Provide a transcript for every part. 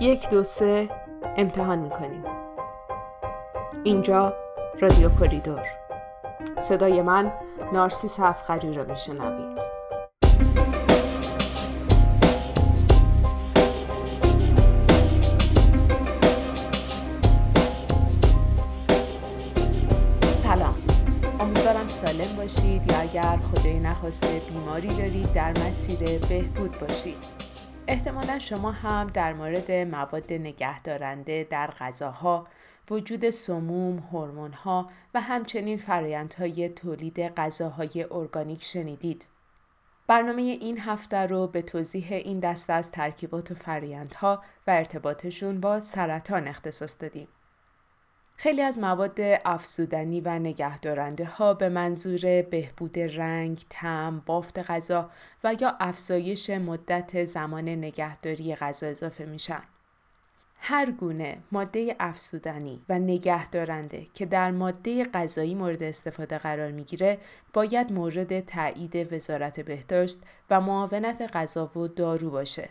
یک دو سه امتحان می‌کنیم. اینجا رادیو کوریدور. صدای من نارسیس هفخری را میشنوید. سلام. امیدوارم سالم باشید یا اگر خدای نخواسته بیماری دارید در مسیر بهبود باشید. احتمالا شما هم در مورد مواد نگهدارنده در غذاها، وجود سموم، هورمون‌ها و همچنین فرایندهای تولید غذاهای ارگانیک شنیدید. برنامه این هفته رو به توضیح این دسته از ترکیبات و فرایندها و ارتباطشون با سرطان اختصاص دادیم. خیلی از مواد افزودنی و نگهدارنده ها به منظور بهبود رنگ، تم، بافت غذا و یا افزایش مدت زمان نگهداری غذا اضافه میشن. هر گونه ماده افزودنی و نگهدارنده که در ماده غذایی مورد استفاده قرار می‌گیره باید مورد تایید وزارت بهداشت و معاونت غذا و دارو باشه.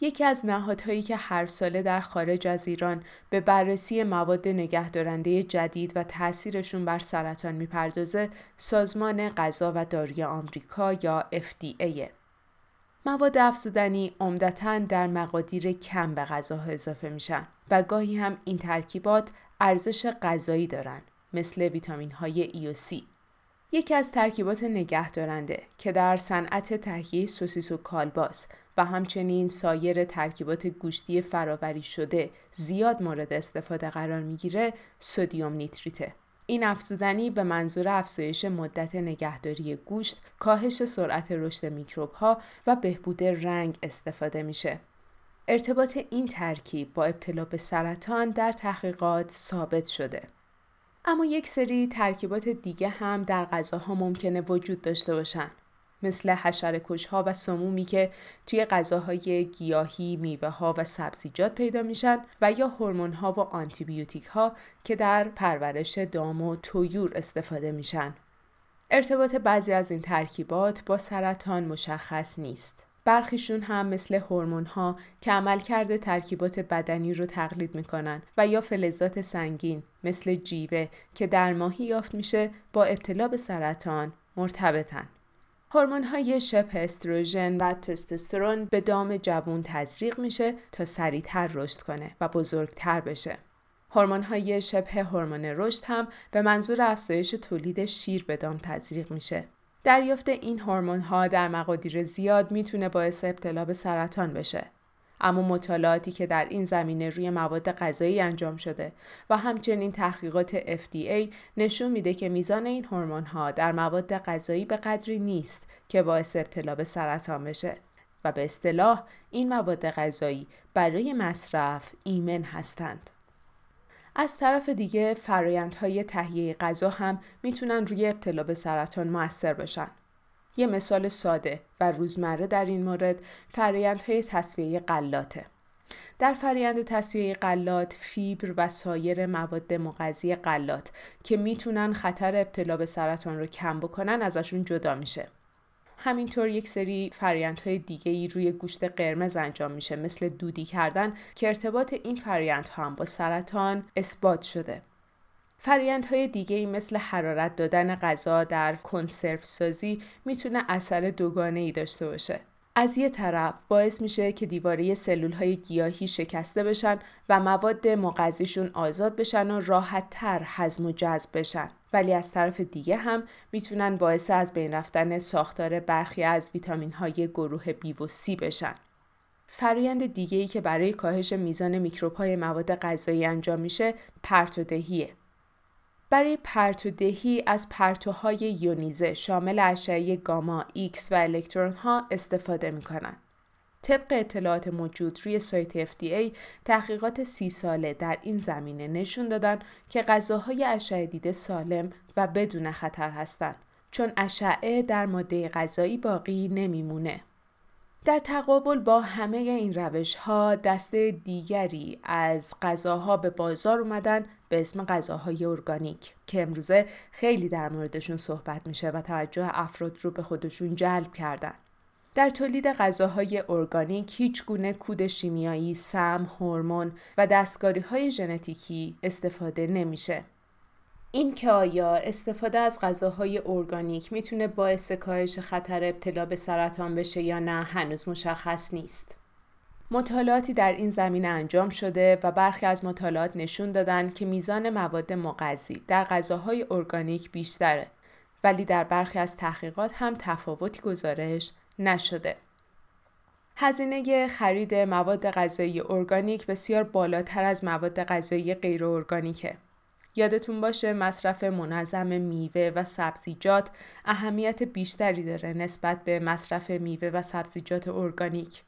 یکی از نهادهایی که هر ساله در خارج از ایران به بررسی مواد نگهدارنده جدید و تاثیرشون بر سرطان می‌پردازه سازمان غذا و داروی آمریکا یا FDA. مواد افزودنی عمدتا در مقادیر کم به غذاها اضافه میشن و گاهی هم این ترکیبات ارزش غذایی دارن مثل ویتامین های ای و سی. یکی از ترکیبات نگهدارنده که در صنعت تهیه سوسیس و کالباس و همچنین سایر ترکیبات گوشتی فراوری شده زیاد مورد استفاده قرار می‌گیره سودیوم نیتریته. این افزودنی به منظور افزایش مدت نگهداری گوشت، کاهش سرعت رشد میکروب ها و بهبود رنگ استفاده میشه. ارتباط این ترکیب با ابتلا به سرطان در تحقیقات ثابت شده. اما یک سری ترکیبات دیگه هم در غذاها ممکنه وجود داشته باشن مثل حشره ها و سمومی که توی غذاهای گیاهی، میوه ها و سبزیجات پیدا میشن و یا هورمون ها و آنتیبیوتیک ها که در پرورش دام و تویور استفاده میشن. ارتباط بعضی از این ترکیبات با سرطان مشخص نیست. برخیشون هم مثل هورمون ها که عملکرد ترکیبات بدنی رو تقلید می‌کنن و یا فلزات سنگین مثل جیوه که در ماهی یافت میشه با ابتلا به سرطان مرتبطن. هورمون های شبه استروژن و تستوسترون به دام جوون تزریق میشه تا سریعتر رشد کنه و بزرگتر بشه. هورمون های شبه هورمون رشد هم به منظور افزایش تولید شیر به دام تزریق میشه. دریافت این هورمون ها در مقادیر زیاد می‌تونه باعث ابتلا به سرطان بشه. اما مطالعاتی که در این زمینه روی مواد غذایی انجام شده و همچنین تحقیقات FDA نشون میده که میزان این هورمون ها در مواد غذایی به قدری نیست که باعث ابتلا به سرطان بشه و به اصطلاح این مواد غذایی برای مصرف ایمن هستند. از طرف دیگه فرایندهای تهیه غذا هم می‌تونن روی ابتلا به سرطان موثر بشن. یه مثال ساده و روزمره در این مورد فرایندهای تصفیه غلاته. در فرایند تصفیه غلات فیبر و سایر مواد مغذی غلات که می‌تونن خطر ابتلا به سرطان رو کم بکنن ازشون جدا میشه. همینطور یک سری فرایندهای دیگه ای روی گوشت قرمز انجام میشه مثل دودی کردن که ارتباط این فرایند هم با سرطان اثبات شده. های دیگه ای مثل حرارت دادن غذا در کنسرو سازی می‌تونه اثر دوگانه ای داشته باشه. از یه طرف باعث میشه که دیواره سلول های گیاهی شکسته بشن و مواد مغذیشون آزاد بشن و راحت تر هضم و جذب بشن. ولی از طرف دیگه هم می‌تونن باعث از بین رفتن ساختار برخی از ویتامین های گروه B و C بشن. فرایند دیگه ای که برای کاهش میزان میکروب های مواد غذایی انجام میشه پرتودهیه. برای پرتودهی از پرتوهای یونیزه شامل اشعه گاما، ایکس و الکترون ها استفاده می کنند. طبق اطلاعات موجود روی سایت FDA تحقیقات سی ساله در این زمینه نشون دادن که غذاهای اشعه دیده سالم و بدون خطر هستند چون اشعه در ماده غذایی باقی نمیمونه. در تقابل با همه این روش ها دسته دیگری از غذاها به بازار اومدن به اسم غذاهای ارگانیک که امروزه خیلی در موردشون صحبت میشه و توجه افراد رو به خودشون جلب کردن. در تولید غذاهای ارگانیک هیچ گونه کود شیمیایی، سم، هورمون و دستکاری های ژنتیکی استفاده نمیشه. این که آیا استفاده از غذاهای ارگانیک می‌تونه باعث کاهش خطر ابتلا به سرطان بشه یا نه هنوز مشخص نیست. مطالعاتی در این زمینه انجام شده و برخی از مطالعات نشون دادن که میزان مواد مغذی در غذاهای ارگانیک بیشتره ولی در برخی از تحقیقات هم تفاوتی گزارش نشده. هزینه خرید مواد غذایی ارگانیک بسیار بالاتر از مواد غذایی غیر ارگانیکه. یادتون باشه مصرف منظم میوه و سبزیجات اهمیت بیشتری داره نسبت به مصرف میوه و سبزیجات ارگانیک.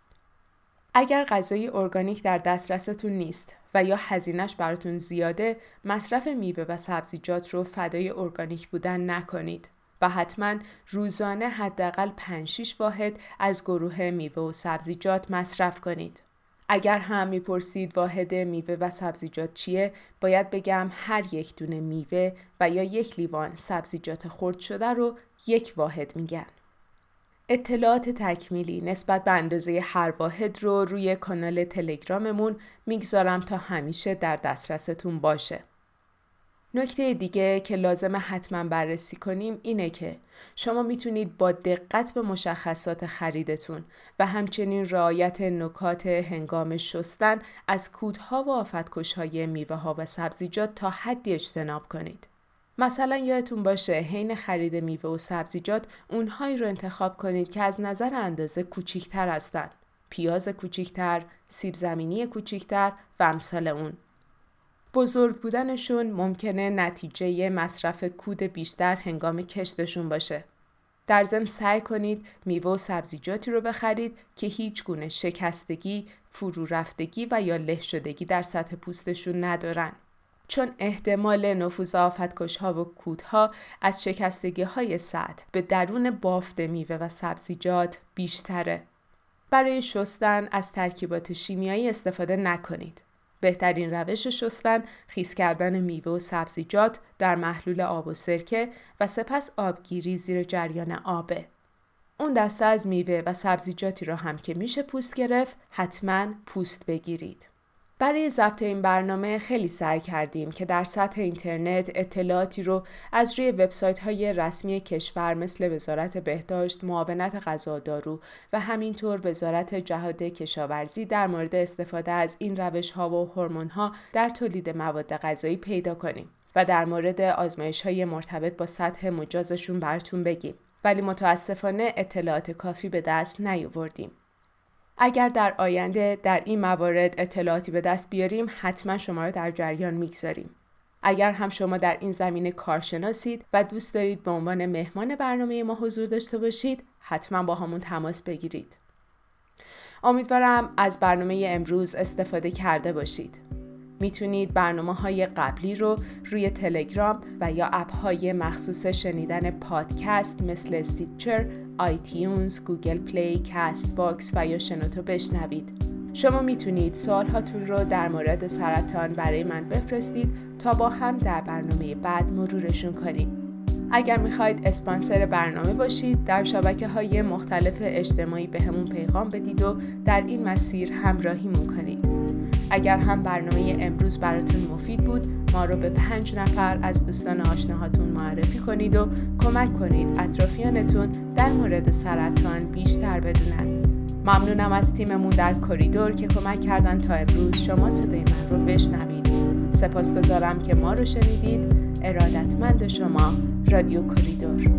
اگر غذای ارگانیک در دسترستون نیست و یا هزینهش براتون زیاده مصرف میوه و سبزیجات رو فدای ارگانیک بودن نکنید و حتما روزانه حداقل 5 6 واحد از گروه میوه و سبزیجات مصرف کنید. اگر هم می‌پرسید واحد میوه و سبزیجات چیه باید بگم هر یک دونه میوه و یا یک لیوان سبزیجات خرد شده رو یک واحد میگن. اطلاعات تکمیلی نسبت به اندازه هر واحد رو روی کانال تلگراممون می‌گذارم تا همیشه در دسترستون باشه. نکته دیگه که لازم حتما بررسی کنیم اینه که شما می‌تونید با دقت به مشخصات خریدتون و همچنین رعایت نکات هنگام شستن از کودها و آفتکشهای میوه ها و سبزیجات تا حدی اجتناب کنید. مثلا یادتون باشه حین خرید میوه و سبزیجات اونهایی رو انتخاب کنید که از نظر اندازه کوچیکتر هستند. پیاز کوچیکتر، سیب زمینی کوچیکتر و امثال اون. بزرگ بودنشون ممکنه نتیجه مصرف کود بیشتر هنگام کشتشون باشه. در ضمن سعی کنید میوه و سبزیجاتی رو بخرید که هیچ گونه شکستگی، فرو رفتگی و یا له شدگی در سطح پوستشون ندارن. چون احتمال نفوذ ها و کودها از شکستگی های سطح به درون بافت میوه و سبزیجات بیشتره. برای شستن از ترکیبات شیمیایی استفاده نکنید. بهترین روش شستن خیس کردن میوه و سبزیجات در محلول آب و سرکه و سپس آبگیری زیر جریان آبه. اون دسته از میوه و سبزیجاتی را هم که میشه پوست گرفت حتما پوست بگیرید. برای ضبط این برنامه خیلی سعی کردیم که در سطح اینترنت اطلاعاتی رو از روی وبسایت های رسمی کشور مثل وزارت بهداشت، معاونت غذادارو و همینطور وزارت جهاد کشاورزی در مورد استفاده از این روش ها و هورمون ها در تولید مواد غذایی پیدا کنیم و در مورد آزمایش های مرتبط با سطح مجازشون براتون بگیم. ولی متاسفانه اطلاعات کافی به دست نیاوردیم. اگر در آینده در این موارد اطلاعاتی به دست بیاریم حتما شما را در جریان می‌گذاریم. اگر هم شما در این زمینه کارشناسید و دوست دارید به عنوان مهمان برنامه ما حضور داشته باشید حتما با همون تماس بگیرید. امیدوارم از برنامه امروز استفاده کرده باشید. می‌تونید برنامه های قبلی رو روی تلگرام و یا app های مخصوص شنیدن پادکست مثل Stitcher، iTunes، Google Play، Castbox و یا شنوتو بشنوید. شما می‌تونید سوال هاتون رو در مورد سرطان برای من بفرستید تا با هم در برنامه بعد مرورشون کنیم. اگر می‌خواید اسپانسر برنامه باشید در شبکه های مختلف اجتماعی بهمون پیغام بدید و در این مسیر همراهیمون کنید. اگر هم برنامه امروز براتون مفید بود ما رو به پنج نفر از دوستان آشناهاتون معرفی کنید و کمک کنید اطرافیانتون در مورد سرطان بیشتر بدونن. ممنونم از تیممون در کریدور که کمک کردن تا امروز شما صدای من رو بشنوید. سپاسگزارم که ما رو شنیدید. ارادتمند شما رادیو کریدور.